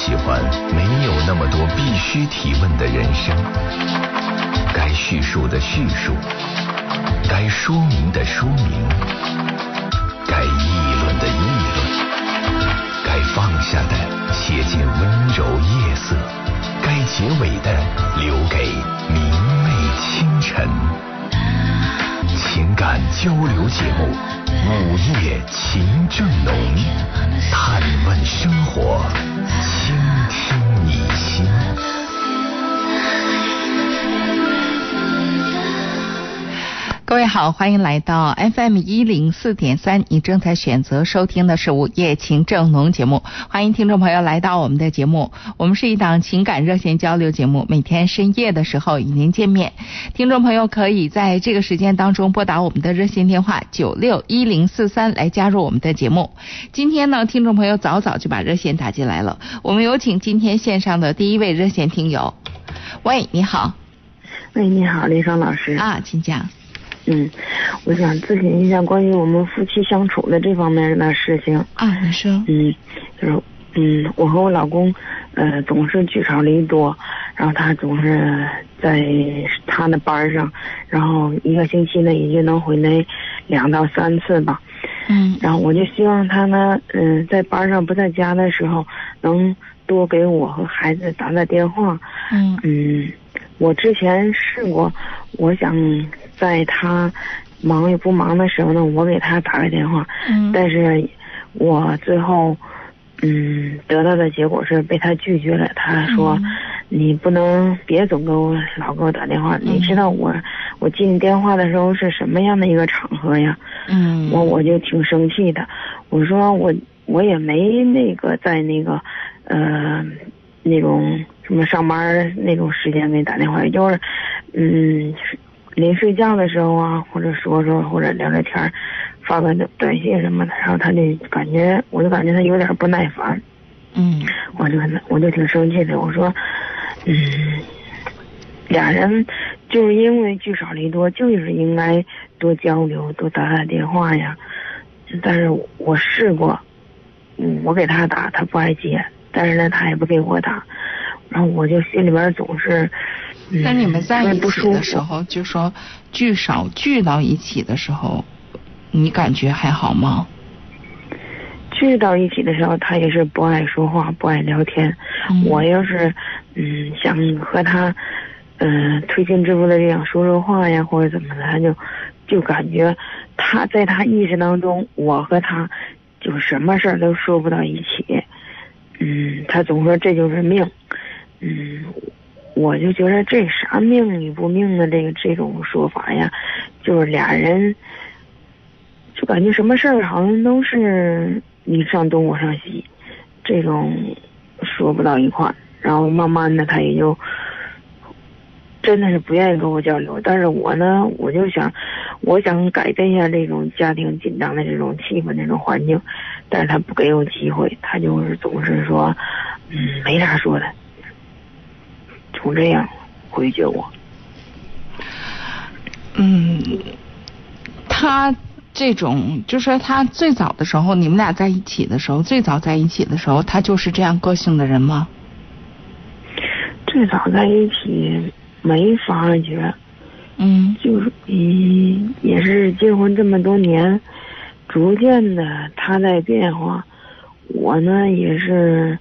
喜欢没有那么多必须提问的人生，该叙述的叙述，该说明的说明，该议论的议论，该放下的写进温柔夜色，该结尾的留给明媚清晨。情感交流节目《午夜情正浓》，探问生活，倾听你心。各位好，欢迎来到 FM 一零四点三，你正在选择收听的是《午夜情正浓》节目，欢迎听众朋友来到我们的节目。我们是一档情感热线交流节目，每天深夜的时候与您见面。听众朋友可以在这个时间当中拨打我们的热线电话九六一零四三来加入我们的节目。今天呢，听众朋友早早就把热线打进来了，我们有请今天线上的第一位热线听友。喂，你好。喂，你好，林芳老师。啊，请讲。嗯，我想咨询一下关于我们夫妻相处的这方面的事情。啊，你说。嗯，就是嗯，我和我老公，呃，总是聚少离多，然后他总是在他的班上，然后一个星期呢也就能回来两到三次吧。嗯。然后我就希望他呢，嗯，在班上不在家的时候，能多给我和孩子打打电话。嗯。嗯，我之前试过，我想。在他忙与不忙的时候呢，我给他打个电话，嗯，但是我最后嗯得到的结果是被他拒绝了。他说：“你不能别总给我老给我打电话，你知道我我接你电话的时候是什么样的一个场合呀？”嗯，我我就挺生气的。我说我我也没那个在那个呃那种什么上班那种时间给你打电话，就是嗯。临睡觉的时候啊，或者说说，或者聊聊天发个短信什么的，然后他就感觉，我就感觉他有点不耐烦。嗯，我就我就挺生气的，我说，嗯，俩人就是因为聚少离多，就是应该多交流，多打打电话呀。但是我试过，嗯我给他打，他不爱接，但是呢，他也不给我打，然后我就心里边总是。那你们在一起的时候，就说聚少聚到一起的时候，你感觉还好吗？聚到一起的时候，他也是不爱说话，不爱聊天。我要是嗯想和他嗯推心置腹的这样说说话呀，或者怎么的，他就就感觉他在他意识当中，我和他就什么事儿都说不到一起。嗯，他总说这就是命。嗯。我就觉得这啥命与不命的这个这种说法呀，就是俩人就感觉什么事儿好像都是你上东我上西，这种说不到一块儿，然后慢慢的他也就真的是不愿意跟我交流。但是我呢，我就想，我想改变一下这种家庭紧张的这种气氛、这种环境，但是他不给我机会，他就是总是说，嗯，没啥说的。就这样回绝我。嗯，他这种就是他最早的时候，你们俩在一起的时候，最早在一起的时候，他就是这样个性的人吗？最早在一起没发觉，嗯，就是嗯，也是结婚这么多年，逐渐的他在变化，我呢也是，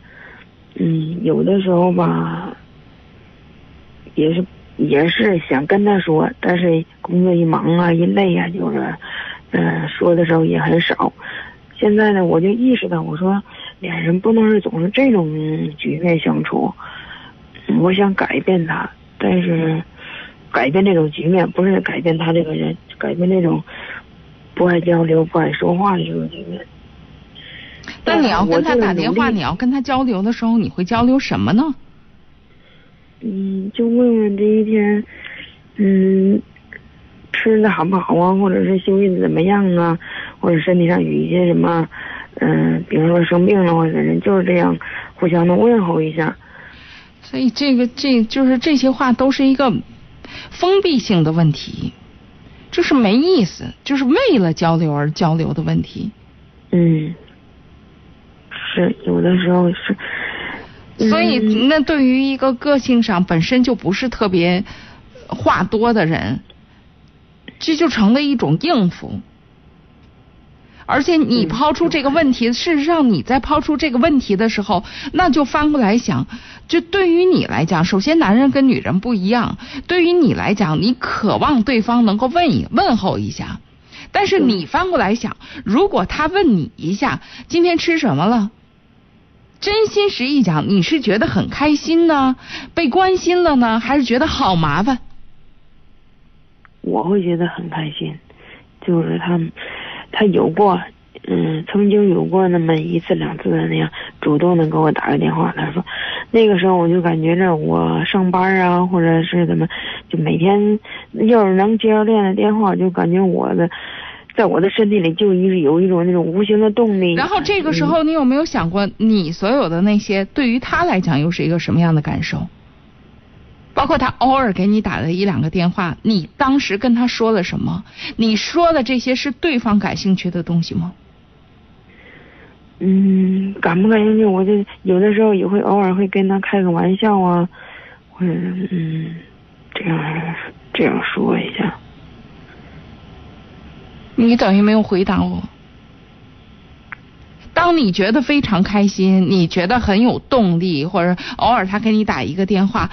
嗯，有的时候吧。也是也是想跟他说，但是工作一忙啊一累啊，就是，嗯，说的时候也很少。现在呢，我就意识到，我说俩人不能是总是这种局面相处。我想改变他，但是改变这种局面不是改变他这个人，改变那种不爱交流、不爱说话的这种局面。但你要跟他打电话，你要跟他交流的时候，你会交流什么呢？嗯，就问问这一天，嗯，吃的好不好啊，或者是休息的怎么样啊，或者身体上有一些什么，嗯，比如说生病了或者人就是这样，互相的问候一下。所以这个这就是这些话都是一个封闭性的问题，就是没意思，就是为了交流而交流的问题。嗯，是有的时候是。所以那对于一个个性上本身就不是特别话多的人，这就成了一种应付。而且你抛出这个问题，事实上你在抛出这个问题的时候，那就翻过来想，就对于你来讲，首先男人跟女人不一样，对于你来讲，你渴望对方能够问一问候一下，但是你翻过来想，如果他问你一下今天吃什么了，真心实意讲，你是觉得很开心呢，被关心了呢，还是觉得好麻烦？我会觉得很开心，就是他。他有过，嗯，曾经有过那么一次两次的那样主动的给我打个电话。他说，那个时候我就感觉着我上班啊，或者是怎么，就每天要是能接到这样的电话，就感觉我的，在我的身体里就一直有一种那种无形的动力。然后这个时候，你有没有想过，你所有的那些对于他来讲又是一个什么样的感受？包括他偶尔给你打的一两个电话，你当时跟他说了什么？你说的这些是对方感兴趣的东西吗？嗯，感不感兴趣？我就有的时候也会偶尔会跟他开个玩笑啊，或者嗯，这样这样说一下。你等于没有回答我。当你觉得非常开心，你觉得很有动力，或者偶尔他给你打一个电话。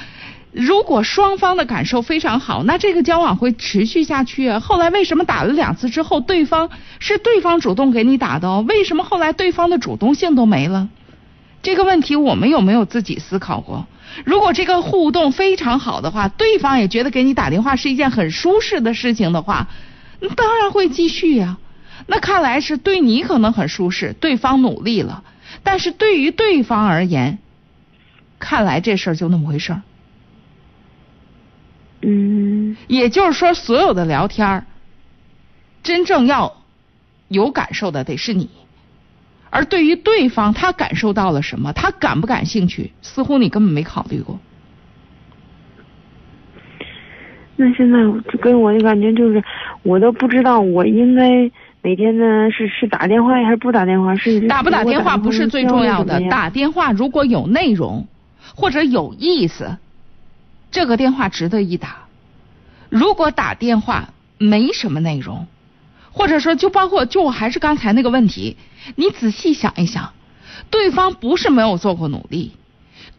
如果双方的感受非常好，那这个交往会持续下去。后来为什么打了两次之后，对方是对方主动给你打的？哦？为什么后来对方的主动性都没了？这个问题我们有没有自己思考过？如果这个互动非常好的话，对方也觉得给你打电话是一件很舒适的事情的话，当然会继续呀。那看来是对你可能很舒适，对方努力了，但是对于对方而言，看来这事儿就那么回事儿。嗯，也就是说，所有的聊天儿真正要有感受的得是你，而对于对方他感受到了什么，他感不感兴趣，似乎你根本没考虑过。那现在就给我的感觉就是，我都不知道我应该每天呢是是打电话还是不打电话？是打不打电话不是最重要的，打电话如果有内容或者有意思。这个电话值得一打。如果打电话没什么内容，或者说就包括就还是刚才那个问题，你仔细想一想，对方不是没有做过努力，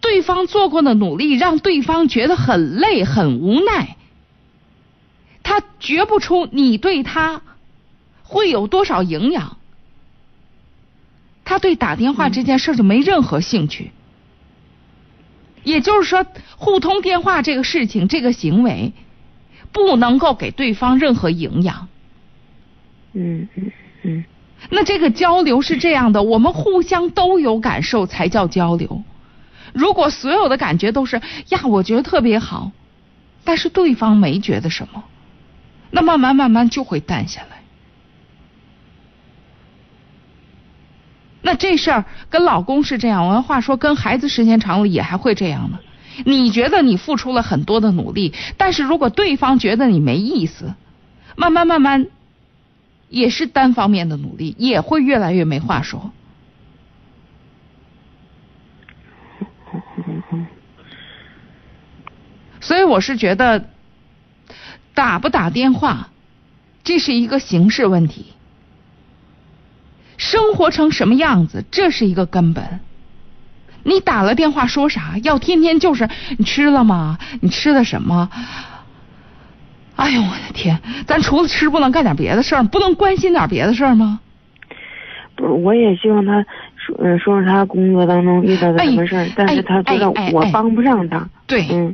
对方做过的努力让对方觉得很累很无奈，他觉不出你对他会有多少营养，他对打电话这件事就没任何兴趣。也就是说，互通电话这个事情，这个行为，不能够给对方任何营养。嗯嗯嗯。那这个交流是这样的，我们互相都有感受才叫交流。如果所有的感觉都是呀，我觉得特别好，但是对方没觉得什么，那慢慢慢慢就会淡下来。那这事儿跟老公是这样，我话说跟孩子时间长了也还会这样呢。你觉得你付出了很多的努力，但是如果对方觉得你没意思，慢慢慢慢也是单方面的努力，也会越来越没话说。所以我是觉得打不打电话，这是一个形式问题。生活成什么样子，这是一个根本。你打了电话说啥？要天天就是你吃了吗？你吃的什么？哎呦我的天！咱除了吃，不能干点别的事儿？不能关心点别的事儿吗？不是，我也希望他说说说他工作当中遇到的什么事儿，但是他觉得我帮不上他。对，嗯，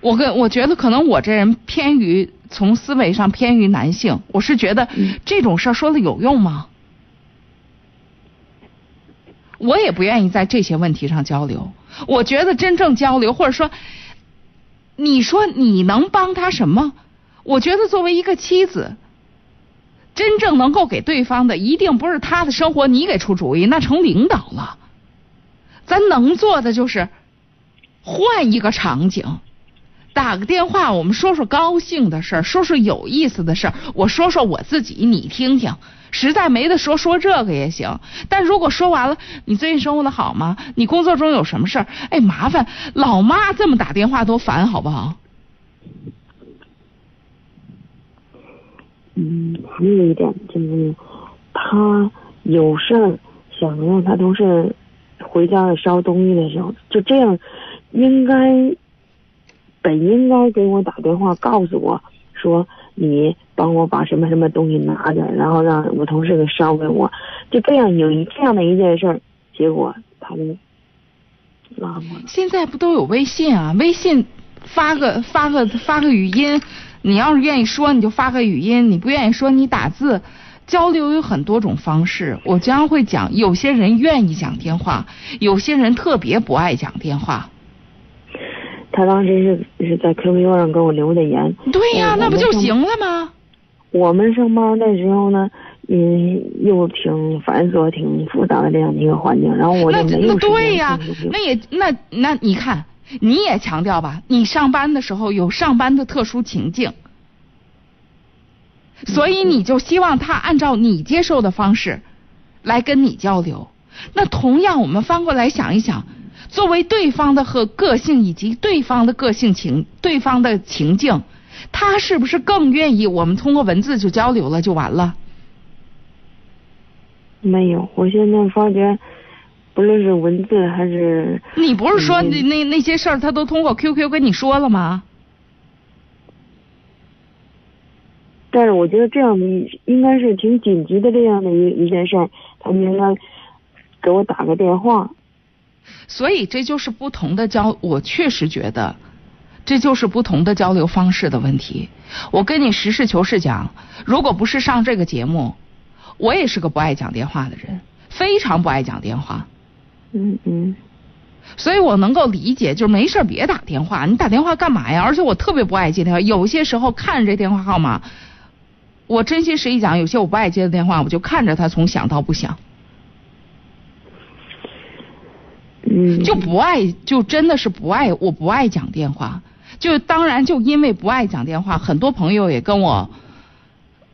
我跟我觉得可能我这人偏于从思维上偏于男性，我是觉得这种事儿说了有用吗？我也不愿意在这些问题上交流。我觉得真正交流，或者说，你说你能帮他什么？我觉得作为一个妻子，真正能够给对方的，一定不是他的生活你给出主意，那成领导了。咱能做的就是换一个场景，打个电话，我们说说高兴的事儿，说说有意思的事儿。我说说我自己，你听听。实在没得说，说这个也行。但如果说完了，你最近生活的好吗？你工作中有什么事儿？哎，麻烦老妈这么打电话多烦，好不好？嗯，还有一点就是，他有事儿想让他同事回家烧东西的时候，就这样，应该本应该给我打电话告诉我说你。帮我把什么什么东西拿着，然后让我同事给捎给我，就这样有一这样的一件事儿，结果他就拉我。现在不都有微信啊？微信发个发个发个语音，你要是愿意说你就发个语音，你不愿意说你打字。交流有很多种方式，我经常会讲。有些人愿意讲电话，有些人特别不爱讲电话。他当时是是在 QQ 上给我留的言。对呀，那不就行了吗？我们上班那时候呢，嗯，又挺繁琐、挺复杂的这样的一个环境，然后我就没有那对呀，那也那那你看，你也强调吧，你上班的时候有上班的特殊情境，所以你就希望他按照你接受的方式来跟你交流。那同样，我们翻过来想一想，作为对方的和个性以及对方的个性情、对方的情境。他是不是更愿意我们通过文字就交流了就完了？没有，我现在发觉，不论是文字还是你不是说那那那些事儿他都通过 QQ 跟你说了吗？但是我觉得这样的应该是挺紧急的这样的一一件事儿，他们应该给我打个电话。所以这就是不同的交，我确实觉得。这就是不同的交流方式的问题。我跟你实事求是讲，如果不是上这个节目，我也是个不爱讲电话的人，非常不爱讲电话。嗯嗯。所以我能够理解，就是没事别打电话，你打电话干嘛呀？而且我特别不爱接电话，有些时候看着这电话号码，我真心实意讲，有些我不爱接的电话，我就看着它从响到不响。嗯。就不爱，就真的是不爱，我不爱讲电话。就当然就因为不爱讲电话，很多朋友也跟我，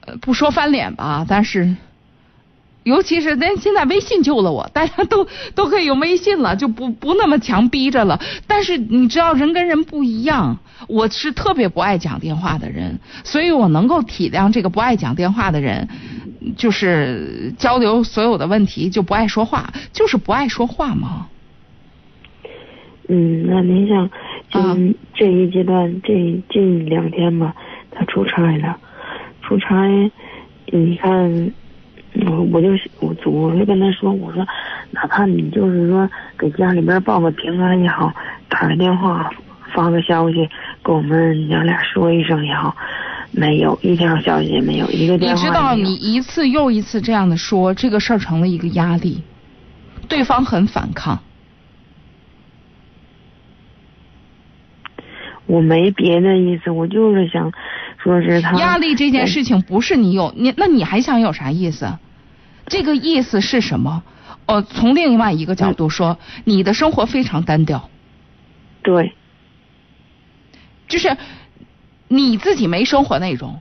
呃不说翻脸吧，但是，尤其是那现在微信救了我，大家都都可以用微信了，就不不那么强逼着了。但是你知道人跟人不一样，我是特别不爱讲电话的人，所以我能够体谅这个不爱讲电话的人，就是交流所有的问题就不爱说话，就是不爱说话嘛。嗯，那您像，就，这一阶段这近两天吧，他出差了，出差，你看，我我就我我就跟他说，我说，哪怕你就是说给家里边报个平安也好，打个电话发个消息跟我们娘俩说一声也好，没有一条消息也没有，一个电话。你知道，你一次又一次这样的说，这个事儿成了一个压力，对方很反抗。我没别的意思，我就是想说是他压力这件事情不是你有你，那你还想有啥意思？这个意思是什么？哦，从另外一个角度说，你的生活非常单调。对，就是你自己没生活内容，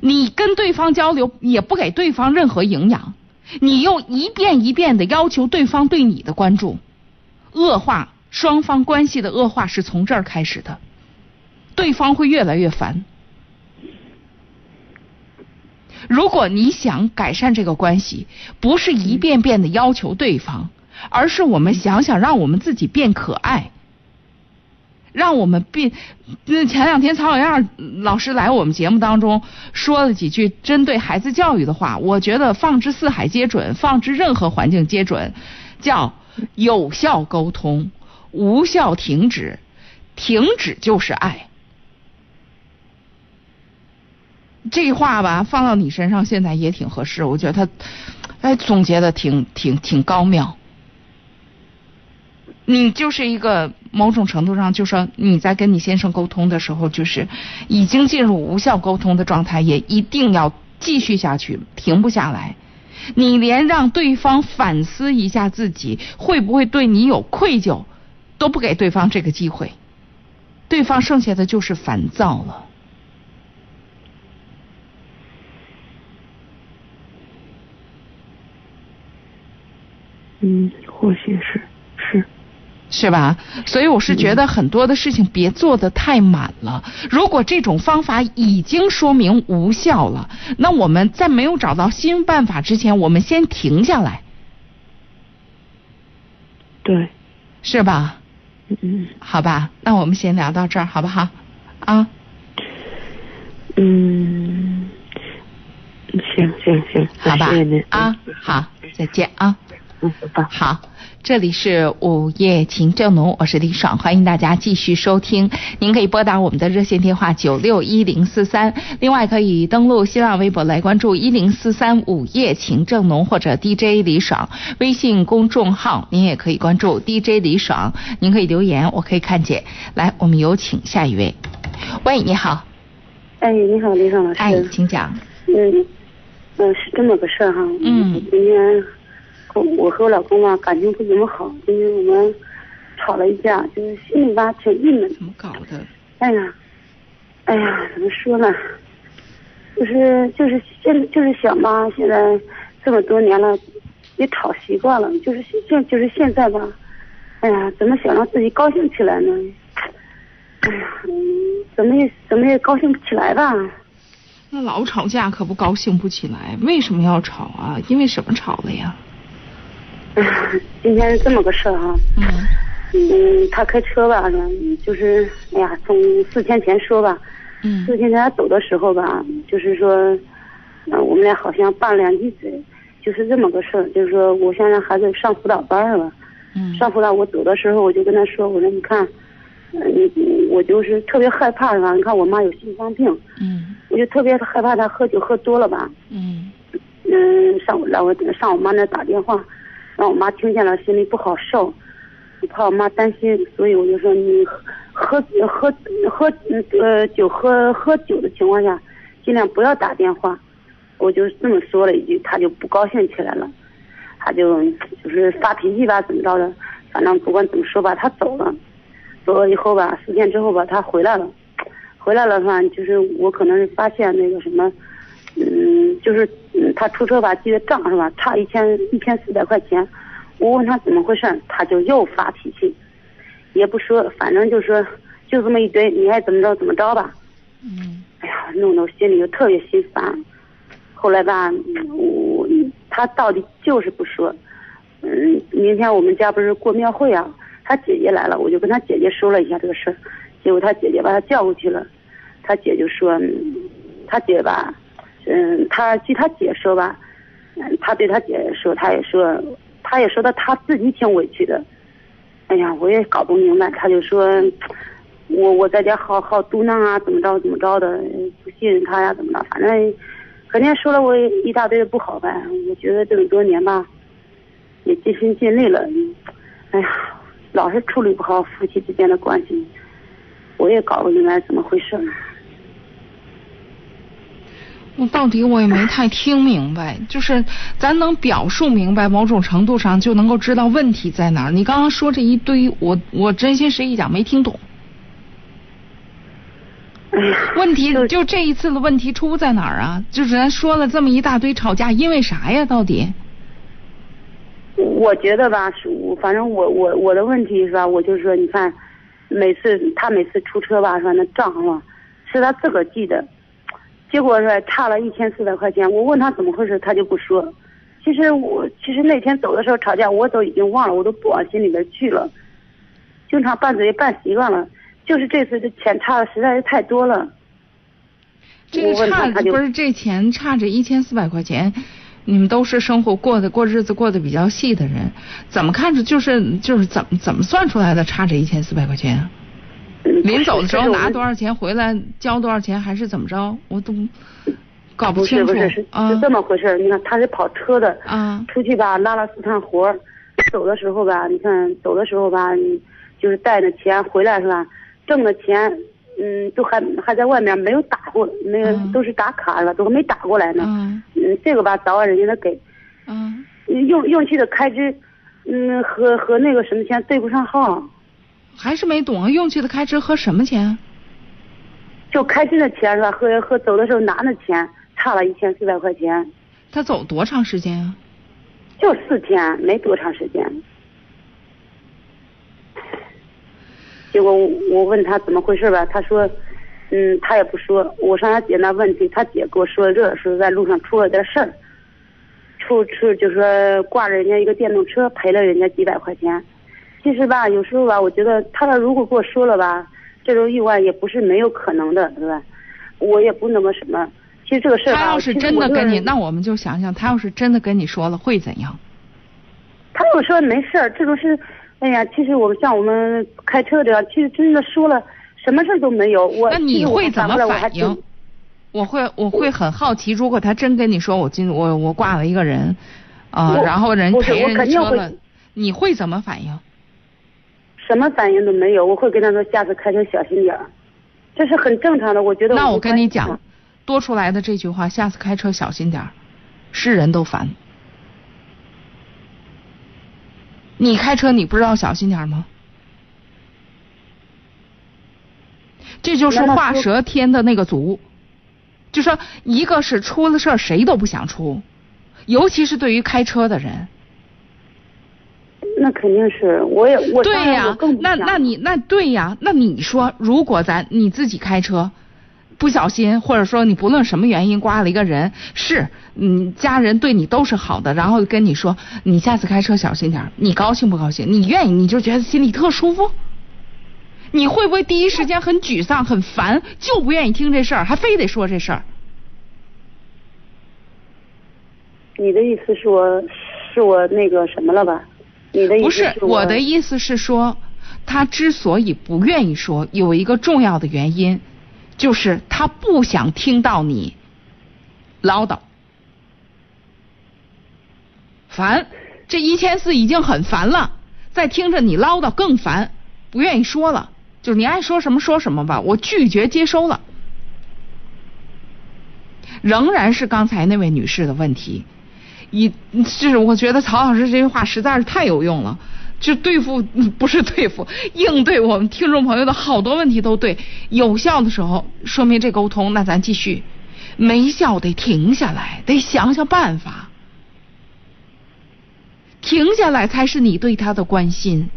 你跟对方交流也不给对方任何营养，你又一遍一遍的要求对方对你的关注，恶化。双方关系的恶化是从这儿开始的，对方会越来越烦。如果你想改善这个关系，不是一遍遍的要求对方，而是我们想想让我们自己变可爱，让我们变。那前两天曹小燕老师来我们节目当中说了几句针对孩子教育的话，我觉得放之四海皆准，放之任何环境皆准，叫有效沟通。无效停止，停止就是爱。这话吧，放到你身上现在也挺合适。我觉得他，哎，总结的挺挺挺高妙。你就是一个某种程度上，就说你在跟你先生沟通的时候，就是已经进入无效沟通的状态，也一定要继续下去，停不下来。你连让对方反思一下自己，会不会对你有愧疚？都不给对方这个机会，对方剩下的就是烦躁了。嗯，或许是是。是吧？所以我是觉得很多的事情别做的太满了。如果这种方法已经说明无效了，那我们在没有找到新办法之前，我们先停下来。对，是吧？嗯，好吧，那我们先聊到这儿，好不好？啊？嗯，行行行，好吧谢谢您啊，好，再见啊。嗯，好。好，这里是午夜情正浓，我是李爽，欢迎大家继续收听。您可以拨打我们的热线电话九六一零四三，另外可以登录新浪微博来关注一零四三午夜情正浓或者 DJ 李爽微信公众号，您也可以关注 DJ 李爽，您可以留言，我可以看见。来，我们有请下一位。喂，你好，哎，你好，李爽老师。哎，请讲。嗯，嗯，是这么个事儿哈。嗯我今天和我和我老公吧感情不怎么好，因为我们吵了一架，就是心里吧挺郁闷。怎么搞的？哎呀，哎呀，怎么说呢？就是就是现就是想吧，现在这么多年了，也吵习惯了，就是现就是现在吧，哎呀，怎么想让自己高兴起来呢？哎呀，嗯怎么也怎么也高兴不起来吧？那老吵架可不高兴不起来，为什么要吵啊？因为什么吵的呀？今天是这么个事儿哈。嗯。嗯，他开车吧，就是哎呀，从四天前说吧，嗯。四天前他走的时候吧，就是说，嗯、我们俩好像拌了两句嘴，就是这么个事儿，就是说我想让孩子上辅导班儿了，嗯。上辅导我走的时候我就跟他说，我说你看，我就是特别害怕是吧？你看我妈有心脏病，嗯。我就特别害怕他喝酒喝多了吧，嗯。嗯，上我让我上我妈那打电话，让我妈听见了心里不好受，怕我妈担心，所以我就说你喝喝喝呃酒喝喝酒的情况下，尽量不要打电话。我就这么说了一句，他就不高兴起来了，他就就是发脾气吧，怎么着的，反正不管怎么说吧，他走了，走了以后吧，四天之后吧，他回来了，回来了的话，就是我可能是发现那个什么。嗯，就是嗯，他出车吧记的账是吧？差一千一千四百块钱，我问他怎么回事，他就又发脾气，也不说，反正就说就这么一堆，你爱怎么着怎么着吧。嗯哎呀，弄得我心里就特别心烦。后来吧，嗯我他到底就是不说。嗯，明天我们家不是过庙会啊，他姐姐来了，我就跟他姐姐说了一下这个事儿，结果他姐姐把他叫过去了，他姐就说，嗯他姐吧，嗯，他据他姐说吧，嗯，他对他姐说，他也说，他也说的他自己挺委屈的。哎呀，我也搞不明白，他就说，我我在家好好嘟囔啊，怎么着怎么着的，不信任他呀，怎么着，反正肯定说了我一大堆的不好呗。我觉得这么多年吧，也尽心尽力了，哎呀，老是处理不好夫妻之间的关系，我也搞不明白怎么回事。到底我也没太听明白，就是咱能表述明白，某种程度上就能够知道问题在哪儿。你刚刚说这一堆，我我真心实意讲没听懂。问题就就这一次的问题出在哪儿啊？就是咱说了这么一大堆吵架，因为啥呀？到底？我觉得吧，是我反正我我我的问题是吧，我就是说，你看，每次他每次出车吧，说，那账是他自个儿记的，结果是差了一千四百块钱，我问他怎么回事，他就不说。其实我其实那天走的时候吵架，我都已经忘了，我都不往心里边去了，经常拌嘴拌习惯了，就是这次这钱差的实在是太多了。这个差不是这钱差这一千四百块钱，你们都是生活过的过日子过得比较细的人，怎么看着就是就是怎么怎么算出来的差这一千四百块钱啊？嗯临走的时候拿多？少钱回来交多少钱还是怎么着？我都搞不清楚是不是是啊是这么回事你看他是跑车的，啊出去吧拉了四趟活，走的时候吧，你看走的时候吧，你就是带着钱回来是吧？挣的钱，嗯，都还还在外面没有打过，没有、嗯都是打卡了，都还没打过来呢。嗯嗯，这个吧早晚人家得给，嗯用用去的开支，嗯，和和那个什么钱对不上号。还是没懂啊？用去的开支和什么钱？就开支的钱是吧？和和走的时候拿的钱差了一千四百块钱。他走多长时间啊？就四天，没多长时间。结果我问他怎么回事吧，他说，嗯，他也不说。我上他姐那问去，他姐给我说，这是在路上出了点事儿，出出就说挂着人家一个电动车赔了人家几百块钱。其实吧，有时候吧，我觉得他要如果跟我说了吧，这种意外也不是没有可能的，对吧？我也不那么什么。其实这个事儿他要是真的跟你，那我们就想想，他要是真的跟你说了会怎样？他跟我说没事儿，这种事。哎呀，其实我们像我们开车的，其实真的说了，什么事都没有。我那你会怎么反应？我会我会很好奇，如果他真跟你说我今我我挂了一个人，啊，然后人赔人车了，你会怎么反应？什么反应都没有，我会跟他说下次开车小心点儿，这是很正常的。我觉得那我跟你讲，多出来的这句话，下次开车小心点儿，是人都烦。你开车你不知道小心点吗？这就是画蛇添的那个足，就说一个是出了事儿谁都不想出，尤其是对于开车的人。那肯定是，我也我对呀，那那你那对呀，那你说如果咱你自己开车。不小心，或者说你不论什么原因刮了一个人，是，嗯，家人对你都是好的，然后跟你说，你下次开车小心点，你高兴不高兴？你愿意，你就觉得心里特舒服。你会不会第一时间很沮丧、很烦，就不愿意听这事儿，还非得说这事儿？你的意思是我，是我那个什么了吧？不是，我的意思是说，他之所以不愿意说，有一个重要的原因。就是他不想听到你唠叨，烦，这一千四已经很烦了，再听着你唠叨更烦，不愿意说了，就是你爱说什么说什么吧，我拒绝接收了。仍然是刚才那位女士的问题，一是我觉得曹老师这句话实在是太有用了。就对付 不是对付，应对我们听众朋友的好多问题都对，有效的时候说明这沟通，那咱继续；没效得停下来，得想想办法。停下来才是你对他的关心。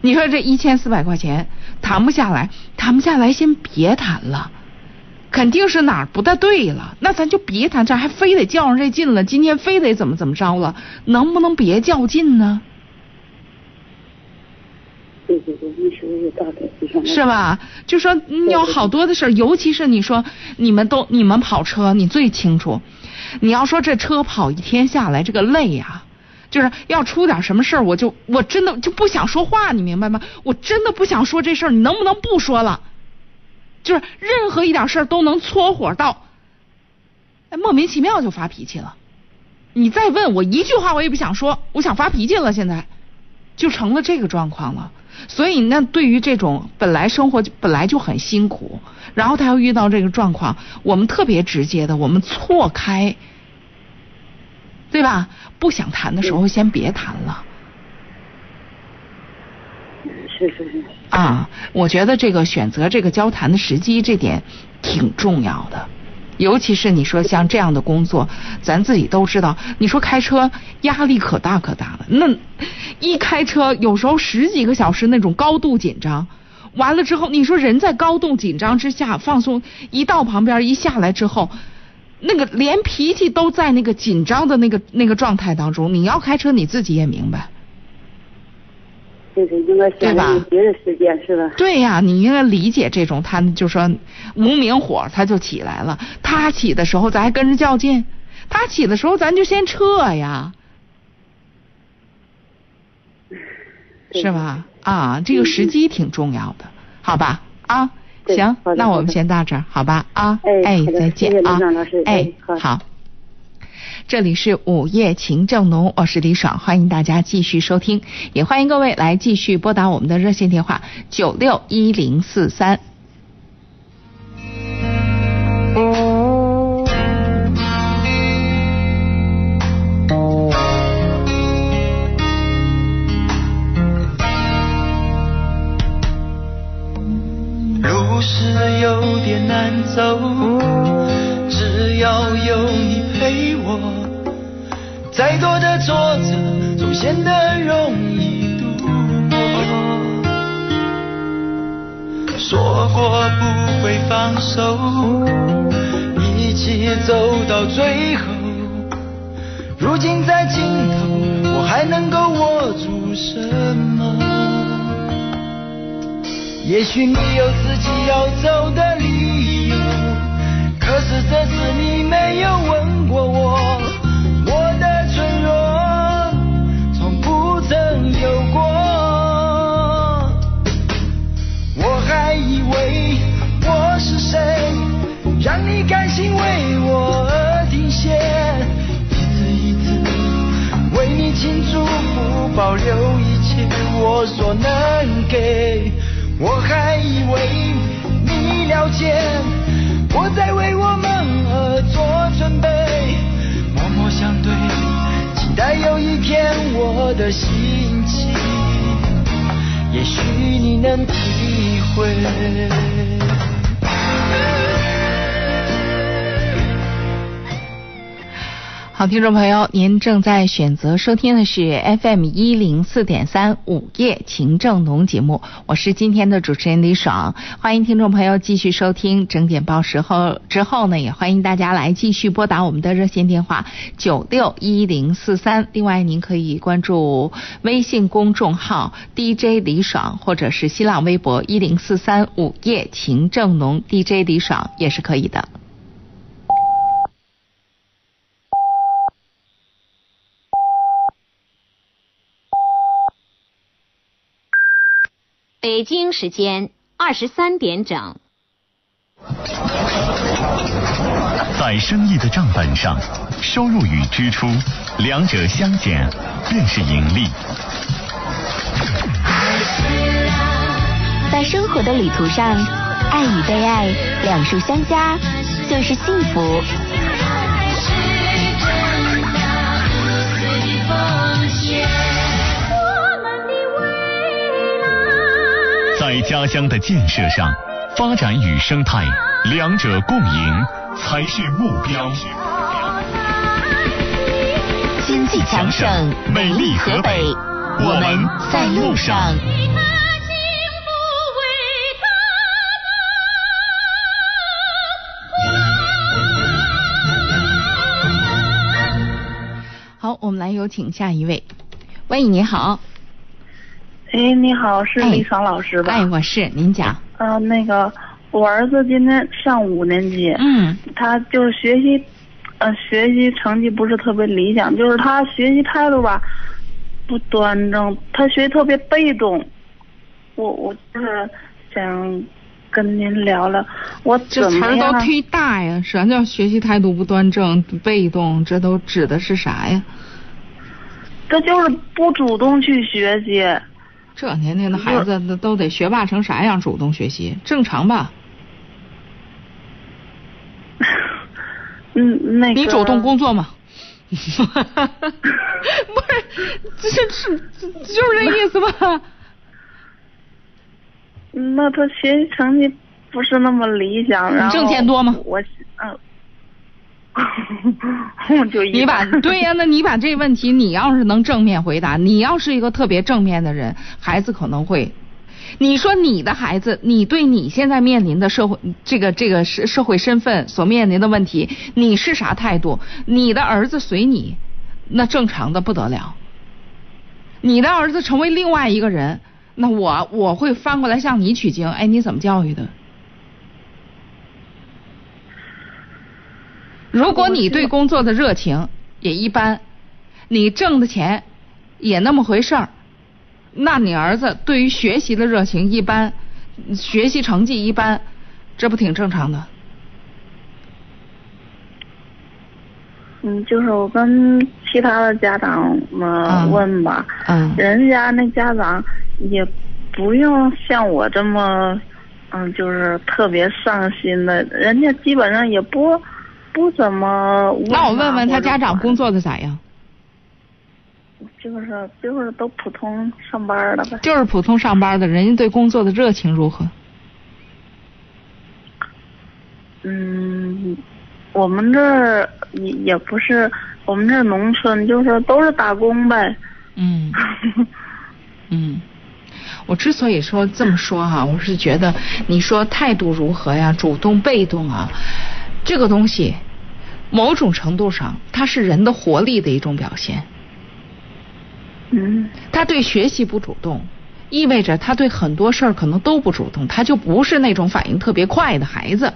你说这一千四百块钱谈不下来，谈不下来，先别谈了。肯定是哪儿不大对了，那咱就别谈这，还非得较上这劲了。今天非得怎么怎么着了？能不能别较劲呢？是吧？就说你有好多的事儿，尤其是你说你们都你们跑车，你最清楚。你要说这车跑一天下来，这个累呀，就是要出点什么事儿，我就我真的就不想说话，你明白吗？我真的不想说这事儿，你能不能不说了？就是任何一点事儿都能搓火到，哎，莫名其妙就发脾气了。你再问我一句话，我也不想说，我想发脾气了。现在就成了这个状况了。所以那对于这种本来生活本来就很辛苦，然后他又遇到这个状况，我们特别直接的，我们错开，对吧？不想谈的时候，先别谈了。啊，我觉得这个选择这个交谈的时机，这点挺重要的。尤其是你说像这样的工作，咱自己都知道。你说开车压力可大可大了，那一开车有时候十几个小时那种高度紧张，完了之后，你说人在高度紧张之下放松，一到旁边一下来之后，那个连脾气都在那个紧张的那个那个状态当中。你要开车，你自己也明白。就是应该选择别的时间是吧？对呀，你应该理解这种，他就说无名火他就起来了，他起的时候咱还跟着较劲，他起的时候咱就先撤呀，是吧？啊，这个时机挺重要的，好吧？啊，行，那我们先到这儿，好吧？啊，哎，再见啊，哎，好。这里是午夜情正浓，我是李爽，欢迎大家继续收听，也欢迎各位来继续拨打我们的热线电话九六一零四三。路是有点难走，只要有你。陪我，再多的挫折总显得容易度过。说过不会放手，一起走到最后，如今在尽头，我还能够握住什么？也许你有自己要走的理由，可是这次你没有问过我，我的脆弱从不曾有过。我还以为我是谁，让你甘心为我而停歇，一次一次为你倾注，不保留一切我所能给。我还以为你了解，的心情，也许你能体会。好，听众朋友，您正在选择收听的是 FM 一零四点三午夜情正浓节目，我是今天的主持人李爽，欢迎听众朋友继续收听整点报时后之后呢，也欢迎大家来继续拨打我们的热线电话九六一零四三，另外您可以关注微信公众号 DJ 李爽，或者是新浪微博一零四三午夜情正浓 DJ 李爽也是可以的。北京时间二十三点整。在生意的账本上，收入与支出两者相减便是盈利。在生活的旅途上，爱与被爱两数相加就是幸福。在家乡的建设上，发展与生态两者共赢才是目标。经济强盛，美丽河北，我们在路上。好，我们来有请下一位。喂，你好。哎，你好，是李爽老师吧？哎，我是，您讲。呃，那个，我儿子今天上五年级。嗯。他就是学习，呃，学习成绩不是特别理想，就是他学习态度吧，不端正，他学习特别被动。我我就是想跟您聊聊，我这词儿都忒大呀！啥叫学习态度不端正、被动？这都指的是啥呀？他就是不主动去学习。这年龄的孩子都都得学霸成啥样？主动学习正常吧？嗯，那你主动工作吗？不是，这是就是这意思吧？那他学习成绩不是那么理想，然后挣钱多吗？我嗯。就你把对呀，那你把这问题，你要是能正面回答，你要是一个特别正面的人，孩子可能会。你说你的孩子，你对你现在面临的社会这个这个社社会身份所面临的问题，你是啥态度？你的儿子随你，那正常的不得了。你的儿子成为另外一个人，那我我会翻过来向你取经。哎，你怎么教育的？如果你对工作的热情也一般，你挣的钱也那么回事儿，那你儿子对于学习的热情一般，学习成绩一般，这不挺正常的？嗯，就是我跟其他的家长们问吧，嗯，人家那家长也不用像我这么，嗯，就是特别上心的，人家基本上也不。不怎么。那我问问他家长工作的咋样？就是就是都普通上班的呗。就是普通上班的，人家对工作的热情如何？嗯，我们这儿也也不是，我们这儿农村，就是都是打工呗。嗯嗯，我之所以说这么说哈、我是觉得你说态度如何呀，主动被动啊，这个东西，某种程度上它是人的活力的一种表现。嗯他对学习不主动，意味着他对很多事儿可能都不主动，他就不是那种反应特别快的孩子。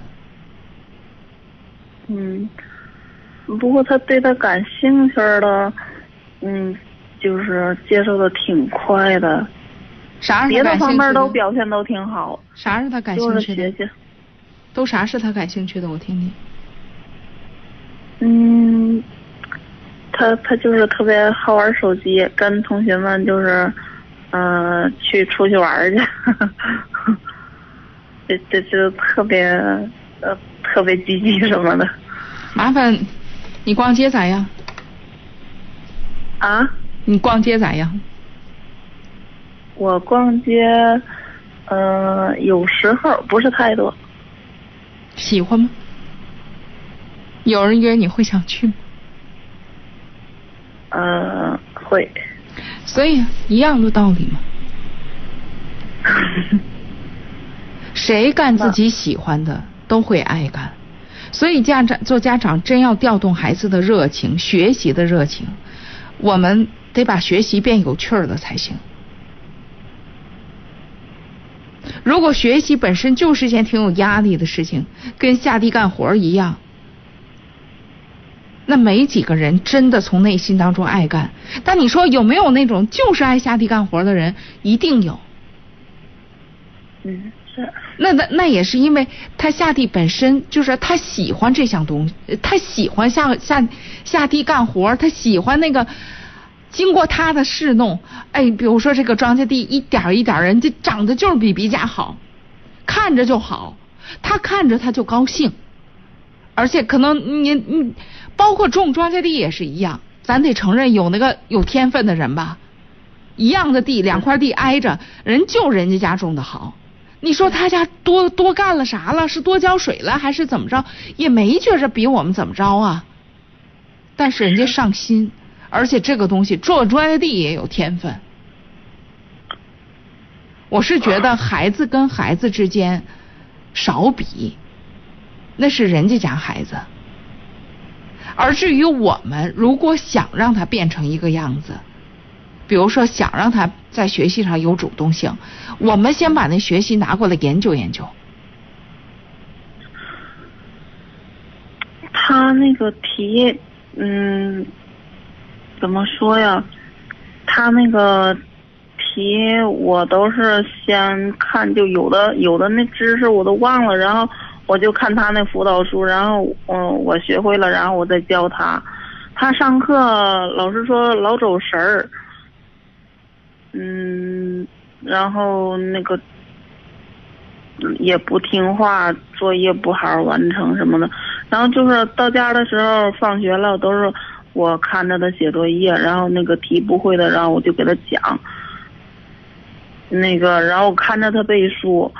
嗯，不过他对他感兴趣的，嗯，就是接受的挺快的，啥是别的方面都？表现都挺好，啥是他感兴趣的？学习。都啥是他感兴趣的？我听听。嗯，他他就是特别好玩手机，跟同学们就是，嗯、去出去玩儿去，这这就特别呃特别积极什么的麻烦你逛街咋样？啊。你逛街咋样？我逛街，呃，有时候不是太多，喜欢吗？有人约你会想去吗？呃，会。所以一样的道理嘛。谁干自己喜欢的都会爱干，所以家长做家长真要调动孩子的热情、学习的热情，我们得把学习变有趣儿了才行。如果学习本身就是件挺有压力的事情，跟下地干活一样，那没几个人真的从内心当中爱干。但你说有没有那种就是爱下地干活的人？一定有。嗯，是。那那那也是因为他下地本身就是他喜欢这项东西，呃他喜欢下下下地干活，他喜欢那个。经过他的侍弄，哎，比如说这个庄稼地一点一点儿，人家长得就是比别家好，看着就好，他看着他就高兴，而且可能你你包括种庄稼地也是一样，咱得承认有那个有天分的人吧，一样的地两块地挨着，人就人家家种的好。你说他家多多干了啥了？是多浇水了还是怎么着？也没觉着比我们怎么着啊。但是人家上心，而且这个东西做庄稼地也有天分。我是觉得孩子跟孩子之间少比，那是人家家孩子。而至于我们，如果想让他变成一个样子，比如说想让他在学习上有主动性，我们先把那学习拿过来研究研究。他那个题，嗯，怎么说呀？他那个题我都是先看，就有的有的那知识我都忘了，然后我就看他那辅导书，然后嗯我学会了，然后我再教他。他上课老师说老走神儿，嗯，然后那个也不听话，作业不好好完成什么的。然后就是到家的时候，放学了都是我看着他写作业，然后那个题不会的，然后我就给他讲。那个，然后看着他背书，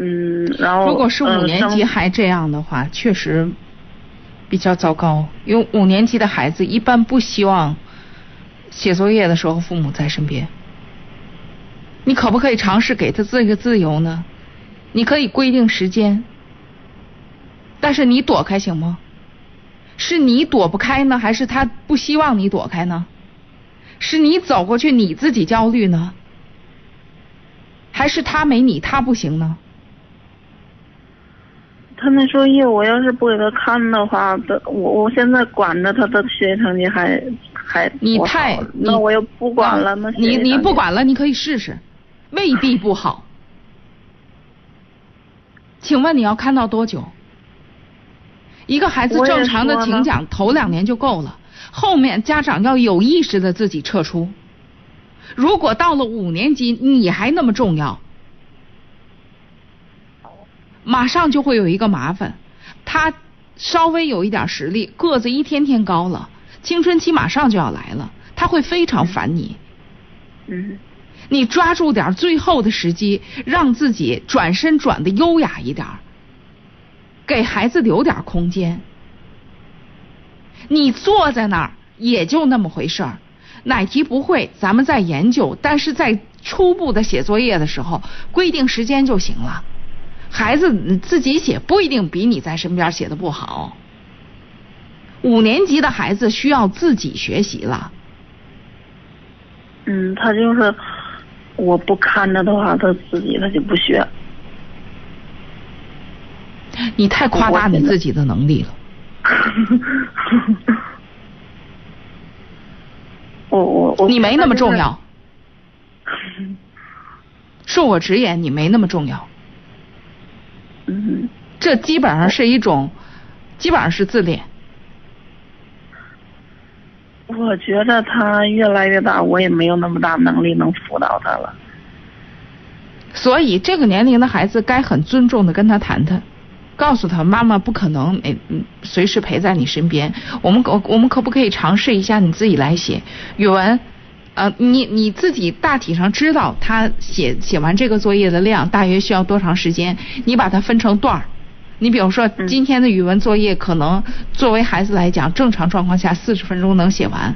嗯，然后如果是五呃年级还这样的话，确实比较糟糕。因为五年级的孩子一般不希望写作业的时候父母在身边。你可不可以尝试给他这个自由呢？你可以规定时间，但是你躲开行吗？是你躲不开呢，还是他不希望你躲开呢？是你走过去你自己焦虑呢，还是他没你他不行呢？他那作业，我要是不给他看的话，他我我现在管着他的学习成绩还还你太那我又不管了，那你你不管了，你可以试试，未必不好。请问你要看到多久？一个孩子正常的请讲头两年就够了，后面家长要有意识的自己撤出。如果到了五年级你还那么重要，马上就会有一个麻烦，他稍微有一点实力，个子一天天高了，青春期马上就要来了，他会非常烦你。嗯你抓住点最后的时机，让自己转身转的优雅一点，给孩子留点空间。你坐在那儿也就那么回事儿，哪题不会咱们再研究，但是在初步的写作业的时候规定时间就行了。孩子自己写不一定比你在身边写的不好。五年级的孩子需要自己学习了。嗯，他就是我不看着的话，他自己他就不学。你太夸大你自己的能力了。我我我。你没那么重要。恕我直言，你没那么重要。嗯。这基本上是一种，基本上是自恋。我觉得他越来越大，我也没有那么大能力能辅导他了。所以这个年龄的孩子该很尊重的跟他谈谈，告诉他妈妈不可能每随时陪在你身边。我们可我们可不可以尝试一下你自己来写语文？呃，你你自己大体上知道他写写完这个作业的量大约需要多长时间？你把它分成段儿。你比如说，今天的语文作业可能作为孩子来讲，正常状况下四十分钟能写完，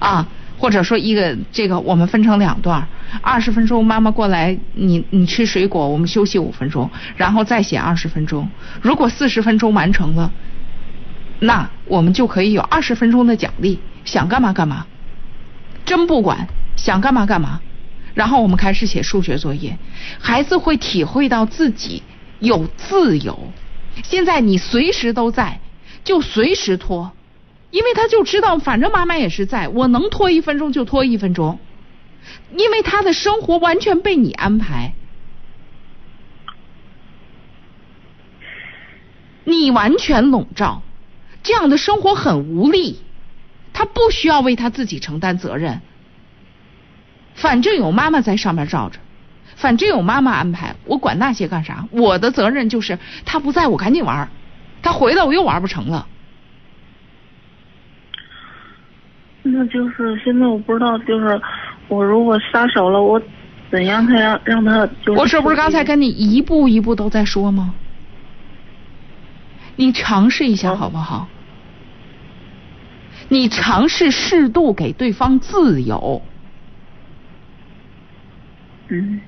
啊，或者说一个这个我们分成两段，二十分钟妈妈过来，你你吃水果，我们休息五分钟，然后再写二十分钟。如果四十分钟完成了，那我们就可以有二十分钟的奖励，想干嘛干嘛，真不管想干嘛干嘛，然后我们开始写数学作业，孩子会体会到自己有自由。现在你随时都在，就随时拖，因为他就知道，反正妈妈也是在，我能拖一分钟就拖一分钟，因为他的生活完全被你安排，你完全笼罩，这样的生活很无力，他不需要为他自己承担责任，反正有妈妈在上面罩着。反正有妈妈安排，我管那些干啥？我的责任就是他不在我赶紧玩，他回来我又玩不成了。那就是现在我不知道，就是我如果撒手了，我怎样才让让他？我这不是刚才跟你一步一步都在说吗？你尝试一下好不好？你尝试适度给对方自由。嗯。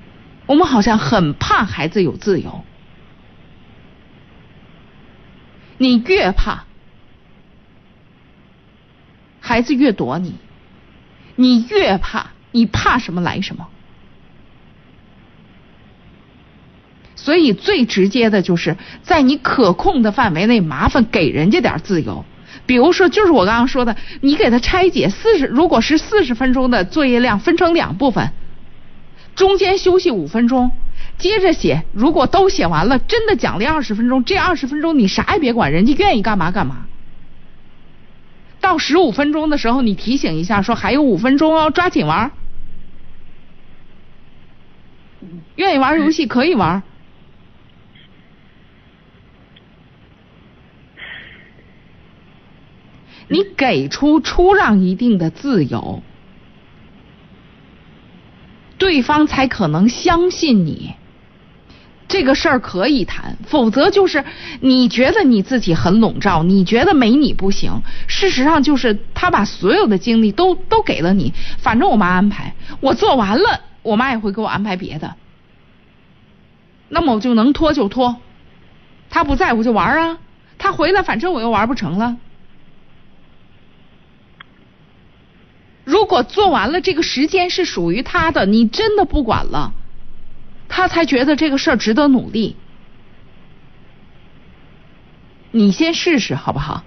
我们好像很怕孩子有自由，你越怕，孩子越躲你；你越怕，你怕什么来什么。所以最直接的就是在你可控的范围内，麻烦给人家点自由。比如说，就是我刚刚说的，你给他拆解四十，如果是四十分钟的作业量，分成两部分。中间休息五分钟，接着写。如果都写完了，真的奖励二十分钟。这二十分钟你啥也别管，人家愿意干嘛干嘛。到十五分钟的时候，你提醒一下，说还有五分钟哦，抓紧玩。愿意玩游戏可以玩。你给出出让一定的自由。对方才可能相信你，这个事儿可以谈，否则就是你觉得你自己很笼罩，你觉得没你不行。事实上就是他把所有的精力都都给了你，反正我妈安排，我做完了，我妈也会给我安排别的，那么我就能拖就拖，他不在我就玩啊，他回来反正我又玩不成了。如果做完了，这个时间是属于他的，你真的不管了，他才觉得这个事儿值得努力。你先试试好不好？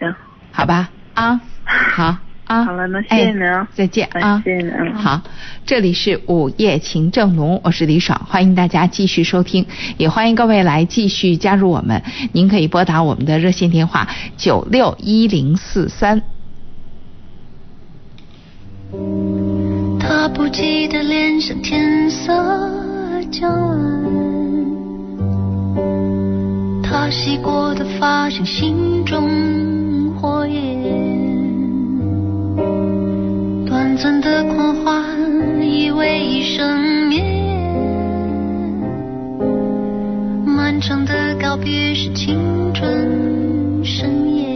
行，好吧，啊，好。啊，好了，那谢谢您啊，再见啊，谢谢您。好，这里是午夜情正浓，我是李爽，欢迎大家继续收听，也欢迎各位来继续加入我们，您可以拨打我们的热线电话九六一零四三。他不羁的脸上天色将晚，他洗过的发像心中火焰，短暂的狂欢以为一生眠，漫长的告别是青春盛宴。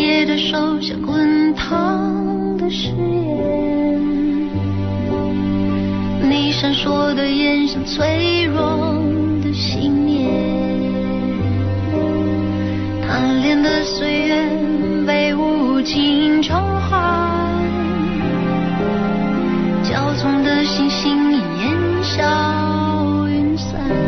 夜的手像滚烫的誓言，你闪烁的眼像脆弱的信念，贪恋的岁月被无情偿还，骄纵的星星烟消云散。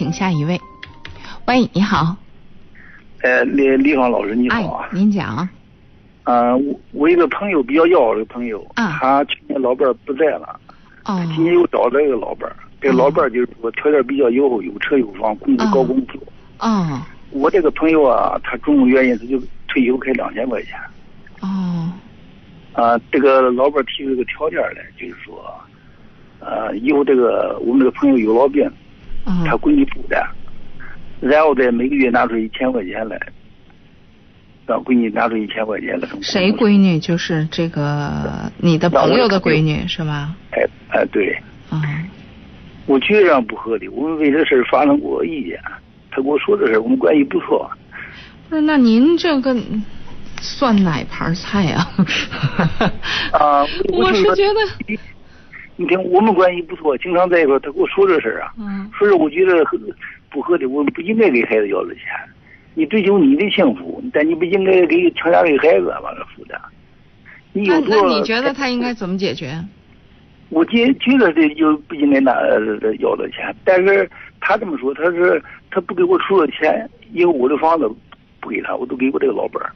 请下一位。喂，你好，呃，李李芳老师你哎好啊，，您讲。嗯、我我一个朋友比较要好的朋友，啊他去年老伴儿不在了，哦，今年又找了一个老伴儿，这个老伴儿就是说条件比较优厚，有车有房，工资高工资。哦，我这个朋友啊，他种种原因，他就退休开两千块钱。哦，啊、这个老伴儿提出一个条件来，就是说，呃，以后这个我们这个朋友有老病，嗯他闺女补的，然后再每个月拿出一千块钱来，让闺女拿出一千块钱来。谁闺女？就是这个你的朋友的闺女是吧？哎哎，对，嗯，我觉得这样不合理。我们为这事儿发生过意见，他跟我说这事儿，我们关系不错。不是，那您这个算哪盘菜呀、啊，我 是觉得，你听，我们关系不错，经常在一块儿，他跟我说这事儿啊，嗯，说是我觉得很不合理，我不应该给孩子要这钱。你追求你的幸福，但你不应该给强加给孩子完了负担。你那有多？那你觉得他应该怎么解决？我觉觉得这就不应该拿呃要这钱，但是他这么说，他是他不给我出了钱，因为我的房子不给他，我都给我这个老伴儿。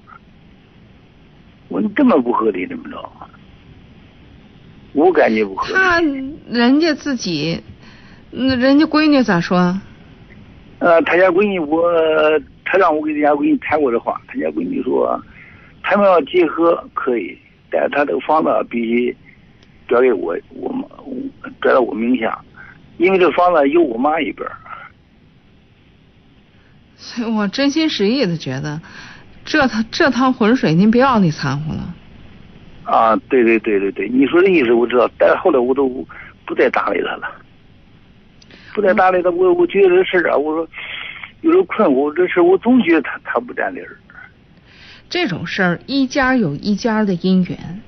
我这么不合理，怎么着？我感觉不合理。他人家自己，那人家闺女咋说？呃，他家闺女我，他让我给人家闺女谈过的话，他家闺女说，他们要结合可以，但是他这个房子必须转给我，我妈转到我名下，因为这房子有我妈一边。所 以我真心实意的觉得，这趟这趟浑水您别往里掺和了。啊，对对对对对，你说的意思我知道，但是后来我都不再搭理他了，不再搭理他，我我觉得这事儿啊，我说有点困惑，这事儿我总觉得他他不占理儿这种事儿，一家有一家的姻缘。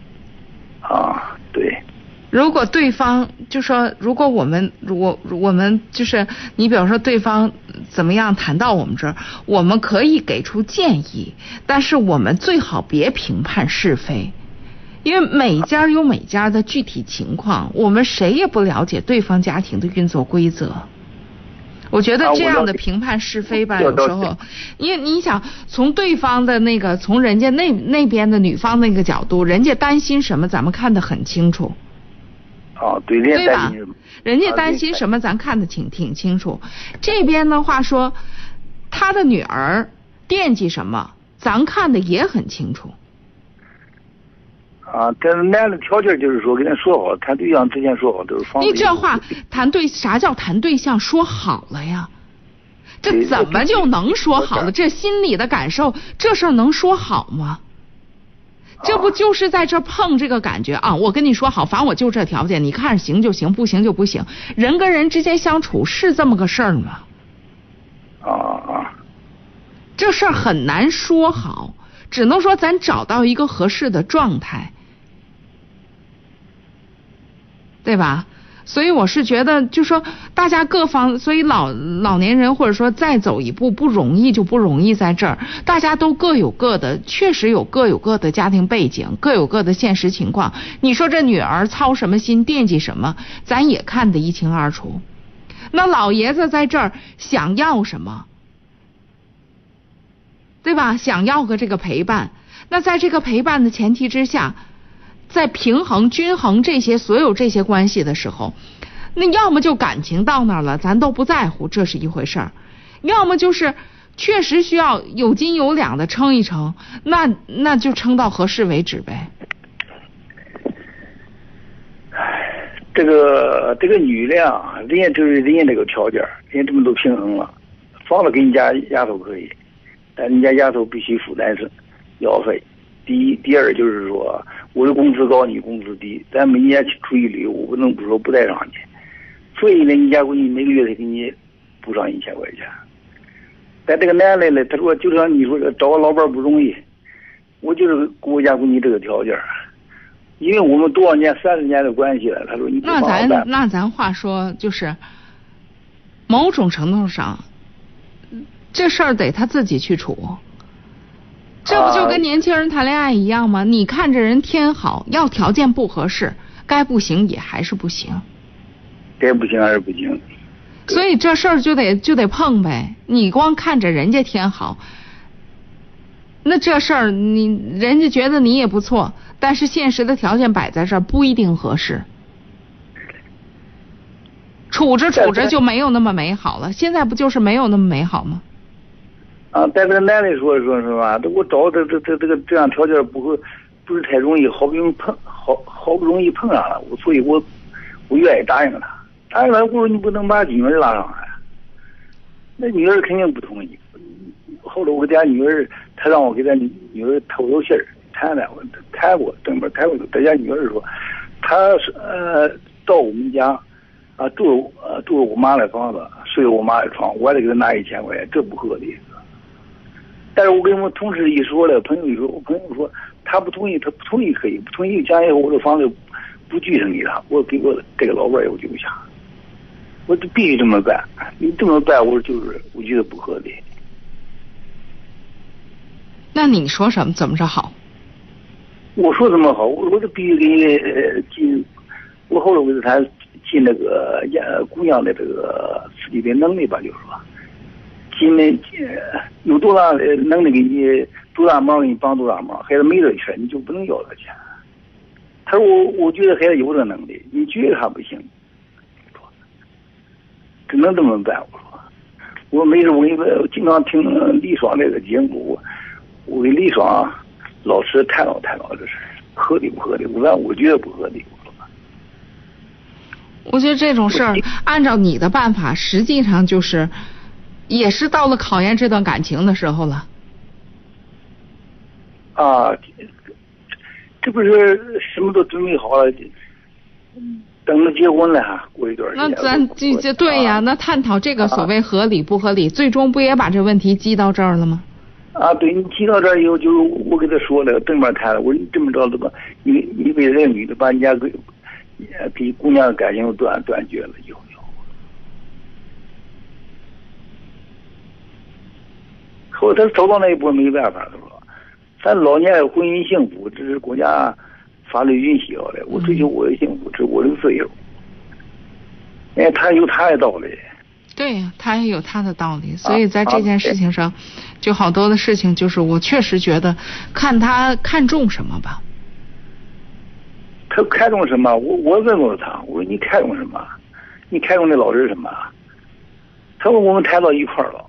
啊，对，如果对方就说，如果我们如果我们就是你，比如说对方怎么样谈到我们这儿，我们可以给出建议，但是我们最好别评判是非，因为每家有每家的具体情况，我们谁也不了解对方家庭的运作规则。我觉得这样的评判是非吧，有时候，因为你想从对方的那个，从人家那那边的女方那个角度，人家担心什么，咱们看得很清楚。啊，对，对吧？人家担心什么，咱看得挺挺清楚。这边的话说，他的女儿惦记什么，咱看的也很清楚。啊，但是男的条件就是说跟他说好，谈对象之前说好都是房子。你这话谈对啥叫谈对象说好了呀？这怎么就能说好了？这心里的感受，这事儿能说好吗？这不就是在这碰这个感觉啊？我跟你说好，反正我就这条件，你看着行就行，不行就不行。人跟人之间相处是这么个事儿吗？啊啊，这事儿很难说好，只能说咱找到一个合适的状态，对吧？所以我是觉得，就说大家各方，所以老老年人或者说再走一步不容易，就不容易在这儿。大家都各有各的，确实有各有各的家庭背景，各有各的现实情况。你说这女儿操什么心，惦记什么，咱也看得一清二楚。那老爷子在这儿想要什么，对吧？想要个这个陪伴。那在这个陪伴的前提之下。在平衡、均衡这些所有这些关系的时候，那要么就感情到那儿了，咱都不在乎，这是一回事儿；要么就是确实需要有斤有两的称一称，那那就称到合适为止呗。这个这个女的啊，人家就是人家这个条件，人家这么都平衡了，房子给你家丫头可以，但你家丫头必须负担是药费。第一，第二就是说。我的工资高，你工资低，咱每年出去旅游，我不能不说不带上你。所以呢，你家闺女每个月得给你补上一千块钱。但这个男的呢，他说就像你说的，找个老伴不容易。我就是给我家闺女这个条件，因为我们多少年、三十年的关系了。他说你那咱那咱话说就是，某种程度上，这事儿得他自己去处。这不就跟年轻人谈恋爱一样吗？你看着人天好，要条件不合适，该不行也还是不行。该不行还是不行。所以这事儿就得就得碰呗。你光看着人家天好，那这事儿你人家觉得你也不错，但是现实的条件摆在这儿不一定合适。处着处着就没有那么美好了。现在不就是没有那么美好吗？啊，但这个男的说说是吧？这我找这这这这个这样条件不会不是太容易，好不容易碰好好不容易碰上了，我所以我我愿意答应他。答应他，我说你不能把女儿拉上来，那女儿肯定不同意。后来我给家女儿，他让我给他女儿透透信儿，谈谈，我谈过，正面谈过。他家女儿说，他呃到我们家啊住呃住我妈的房子，睡我妈的床，我还得给他拿一千块钱，这不合理。但是我跟我同事一说了，朋友一说，我朋友说他不同意，他不同意可以，不同意将来我这房子不继承给他，我给我这个老伴儿我留下，我就必须这么办。你这么办，我就是我觉得不合理。那你说什么？怎么着好？我说怎么好？我我就必须给你进，我后来我给他进那个姑娘的这个自己的能力吧，就是说。进门有多大能力给你多大忙给你帮多大忙，孩子没这钱你就不能要他钱。他说我我觉得孩子有这能力，你觉得他不行，只能这么办。我说，我没事我跟你说，经常听李爽这个节目，我跟李爽老师探讨探讨这事合理不合理？我说我觉得不合理。我觉得这种事儿，按照你的办法，实际上就是。也是到了考验这段感情的时候了。啊，这不是什么都准备好了，等着结婚了哈，过一段时间。那咱这这对呀，那探讨这个所谓合理不合理，最终不也把这问题积到这儿了吗？啊，对你积到这儿以后，就是我跟他说了，正面谈了，我说你这么着怎么，你你为这个女的把人家给给姑娘的感情断断绝了以后。后他走到那一步没办法，他说：“咱老年婚姻幸福，这是国家法律允许要的。我追求我的幸福，这是我的自由。”哎，他有他的道理。对呀，他也有他的道理。所以在这件事情上，就好多的事情，就是我确实觉得，看他看重什么吧。他看重什么？我我问过他，我说你看重什么？你看重的老人什么？他说我们谈到一块儿了。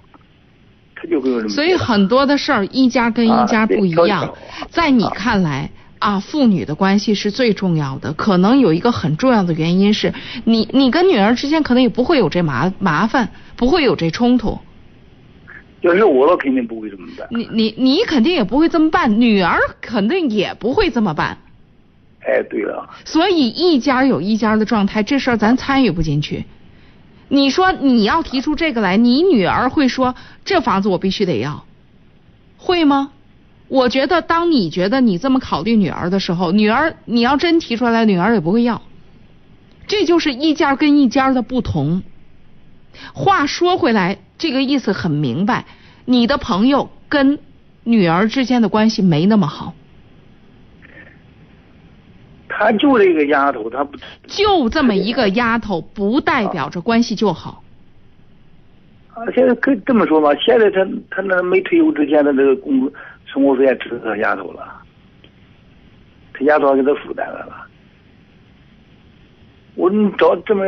所以很多的事儿，一家跟一家不一样。在你看来啊，父女的关系是最重要的。可能有一个很重要的原因是你，你跟女儿之间可能也不会有这麻麻烦，不会有这冲突。要是我，肯定不会这么办。你你你肯定也不会这么办，女儿肯定也不会这么办。哎，对了。所以一家有一家的状态，这事儿咱参与不进去。你说你要提出这个来，你女儿会说这房子我必须得要，会吗？我觉得，当你觉得你这么考虑女儿的时候，女儿你要真提出来，女儿也不会要。这就是一家跟一家的不同。话说回来，这个意思很明白。你的朋友跟女儿之间的关系没那么好。他就这个丫头，他不 就这么一个丫头，不代表着关系就好。啊，现在可以这么说吧，现在他他那没退休之前的这个工资生活费也支持他丫头了，他丫头还给他负担了了。我你找这么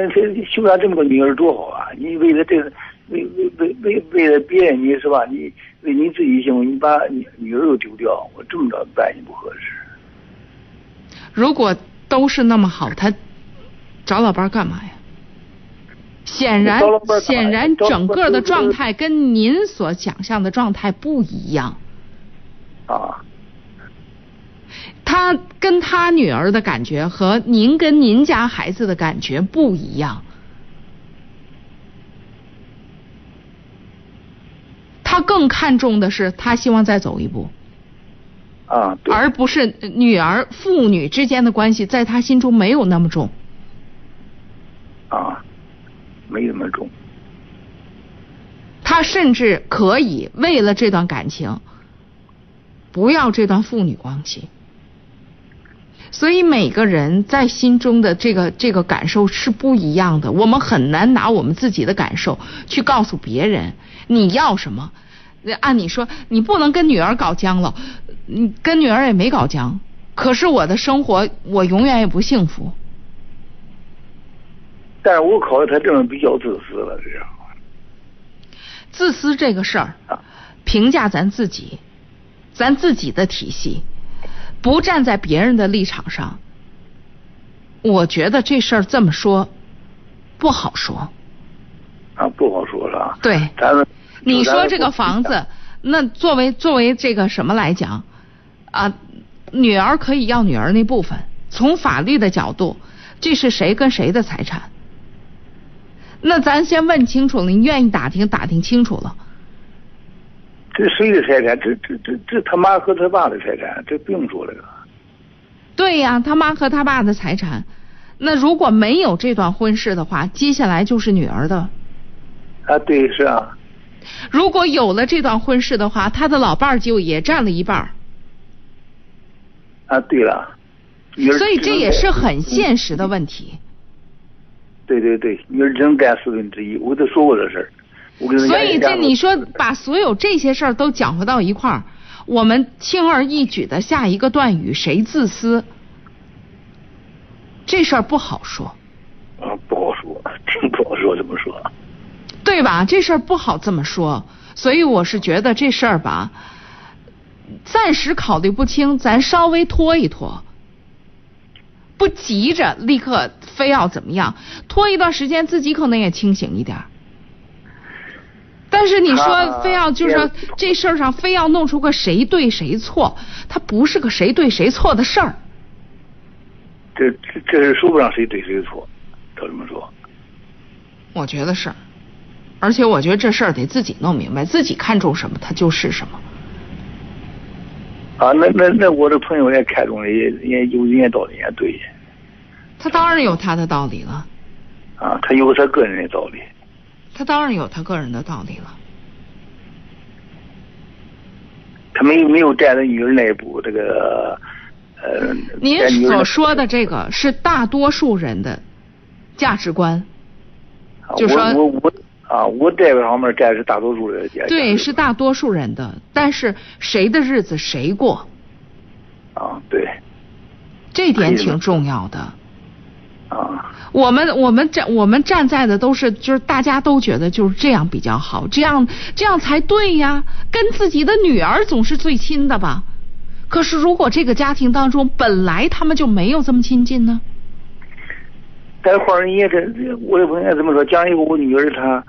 修养这么个女儿多好啊！你为了这个，为为为为为了别人，你是吧？你为你自己幸福，你把女女儿都丢掉，我这么着办你不合适。如果都是那么好，他找老伴干嘛呀？显然，显然整个的状态跟您所想象的状态不一样。啊。他跟他女儿的感觉和您跟您家孩子的感觉不一样。他更看重的是，他希望再走一步。啊。而不是女儿父女之间的关系，在他心中没有那么重。啊。没那么重。他甚至可以为了这段感情，不要这段父女关系。所以每个人在心中的这个这个感受是不一样的，我们很难拿我们自己的感受去告诉别人你要什么。按你说，你不能跟女儿搞僵了，你跟女儿也没搞僵，可是我的生活我永远也不幸福。但是我考虑他这种比较自私了，这样。自私这个事儿，评价咱自己，咱自己的体系。不站在别人的立场上，我觉得这事儿这么说不好说。啊，不好说是吧？对。咱们你说这个房子，那作为作为这个什么来讲啊？女儿可以要女儿那部分。从法律的角度，这是谁跟谁的财产？那咱先问清楚了，你愿意打听打听清楚了。这谁的财产？这这这这他妈和他爸的财产，这不用说了。对呀，他妈和他爸的财产。那如果没有这段婚事的话，接下来就是女儿的。啊，对，是啊。如果有了这段婚事的话，他的老伴儿就也占了一半儿。啊，对了。所以这也是很现实的问题。对对对，女儿只能干四分之一，我都说过这事儿。所以这你说把所有这些事儿都搅和到一块儿，我们轻而易举的下一个断语，谁自私？这事儿不好说。啊，不好说，真不好说，怎么说。对吧？这事儿不好这么说，所以我是觉得这事儿吧，暂时考虑不清，咱稍微拖一拖，不急着立刻非要怎么样，拖一段时间，自己可能也清醒一点。但是你说非要就是说这事儿上非要弄出个谁对谁错，它不是个谁对谁错的事儿。这这这是说不上谁对谁错，照这么说。我觉得是，而且我觉得这事儿得自己弄明白，自己看重什么，它就是什么。啊，那那那我的朋友也看中了，也也有人家道理也对。他当然有他的道理了。啊，他有他个人的道理。他当然有他个人的道理了。他没有没有站在女儿那一步，这个呃。您所说的这个是大多数人的价值观，就说我我啊，我这个方面站是大多数人的。对，是大多数人的，但是谁的日子谁过？啊，对。这点挺重要的。啊。我们我们站我们站在的都是就是大家都觉得就是这样比较好，这样这样才对呀，跟自己的女儿总是最亲的吧。可是如果这个家庭当中本来他们就没有这么亲近呢？但是换人也这我的朋友怎么说？讲一个我女儿她，她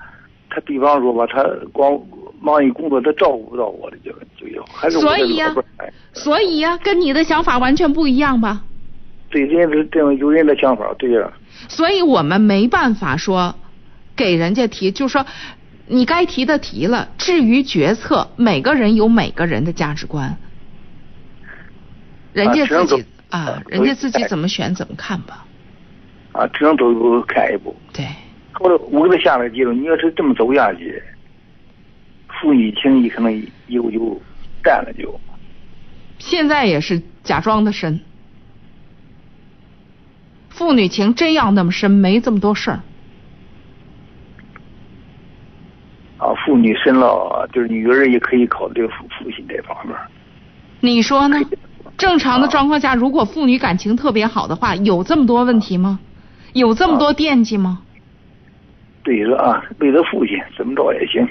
比方说吧，他光忙于工作，他照顾不到我的就就要还是所以呀，所以呀，跟你的想法完全不一样吧？对，人家这样有人的想法，对呀。所以我们没办法说给人家提，就说你该提的提了。至于决策，每个人有每个人的价值观。人家自己啊啊，人家自己怎么选怎么看吧。啊，只能走一步看一步。对。后来我给他下了结论，你要是这么走下去，父女情谊可能以后就淡了就。现在也是假装的深，父女情真要那么深，没这么多事儿。啊，父女深了，就是女儿也可以考虑父父亲这方面。你说呢？正常的状况下，如果父女感情特别好的话，有这么多问题吗？有这么多惦记吗？对着啊，为了父亲怎么着也行，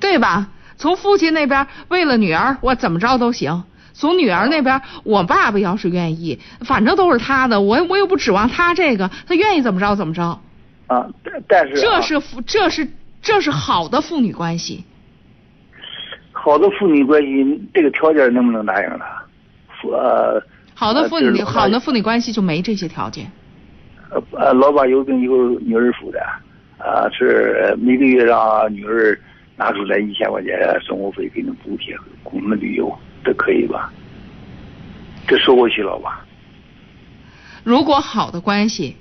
对吧？从父亲那边为了女儿，我怎么着都行；从女儿那边，我爸爸要是愿意，反正都是他的，我我又不指望他这个，他愿意怎么着怎么着。啊，但但是、啊、这是父，这是这是好的父女关系。好的父女关系，这个条件能不能答应他？呃，好的父女，好的父女关系就没这些条件。呃呃，老爸有病有女儿负担，啊，是每个月让女儿拿出来一千块钱生活费给你补贴，供你们旅游，这可以吧？这说过去了吧？如果好的关系，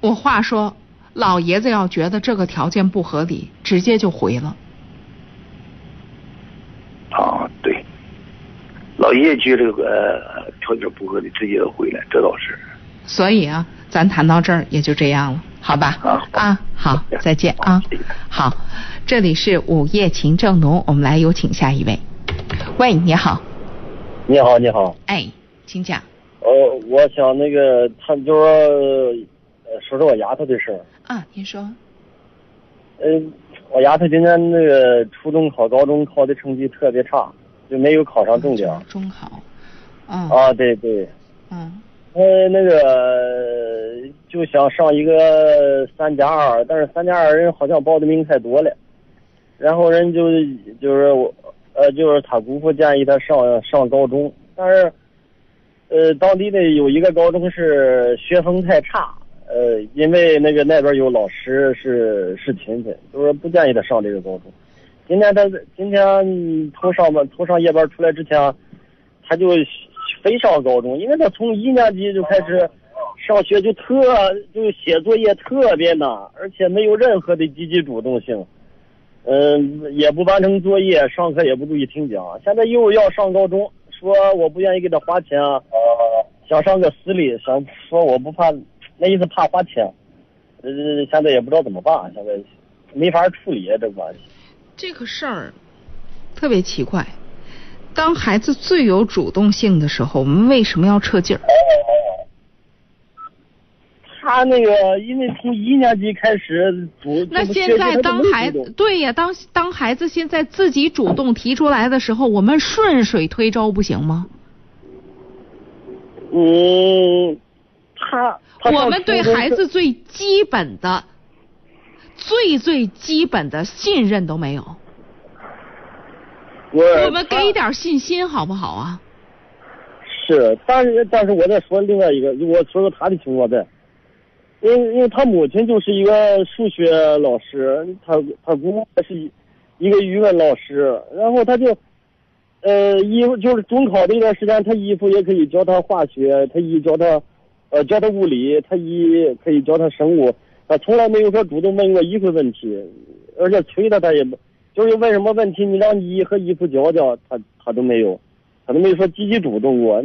我话说，老爷子要觉得这个条件不合理，直接就回了。啊，对，老爷爷觉得这个条件不合理，直接就回来，这倒是。所以啊，咱谈到这儿也就这样了，好吧？啊啊，好，再见啊。好，这里是午夜情正浓，我们来有请下一位。喂，你好。你好，你好。哎，请讲。呃，我想那个，他就说，呃，说说我丫头的事儿。啊，您说。嗯、呃，我丫头今年那个初中考高中考的成绩特别差，就没有考上重点。中考。啊。啊，对对。嗯。呃，那个就想上一个三加二，但是三加二人好像报的名太多了，然后人就就是我呃就是他姑父建议他上上高中，但是呃当地的有一个高中是学风太差，呃因为那个那边有老师是是亲戚，就是不建议他上这个高中。今天他今天头上班头上夜班出来之前，他就。非上高中，因为他从一年级就开始上学，就特就写作业特别难，而且没有任何的积极主动性，嗯，也不完成作业，上课也不注意听讲。现在又要上高中，说我不愿意给他花钱，想上个私立，想说我不怕，那意思怕花钱，呃，现在也不知道怎么办，现在没法处理这关系。这个事儿特别奇怪。当孩子最有主动性的时候，我们为什么要撤劲儿？他那个，因为从一年级开始主，那现在当孩子对呀，当当孩子现在自己主动提出来的时候，我们顺水推舟不行吗？嗯，他我们对孩子最基本的、最最基本的信任都没有。我们给一点信心好不好啊？是，但是但是我再说另外一个，我说说他的情况呗。因为因为他母亲就是一个数学老师，他他姑姑是一个语文老师，然后他就呃一就是中考这段时间，他姨父也可以教他化学，他姨教他呃教他物理，他姨可以教他生物，他从来没有说主动问过一个问题，而且催他他也不。就是问什么问题，你让你和姨夫教教，他他都没有，他都没说积极主动过。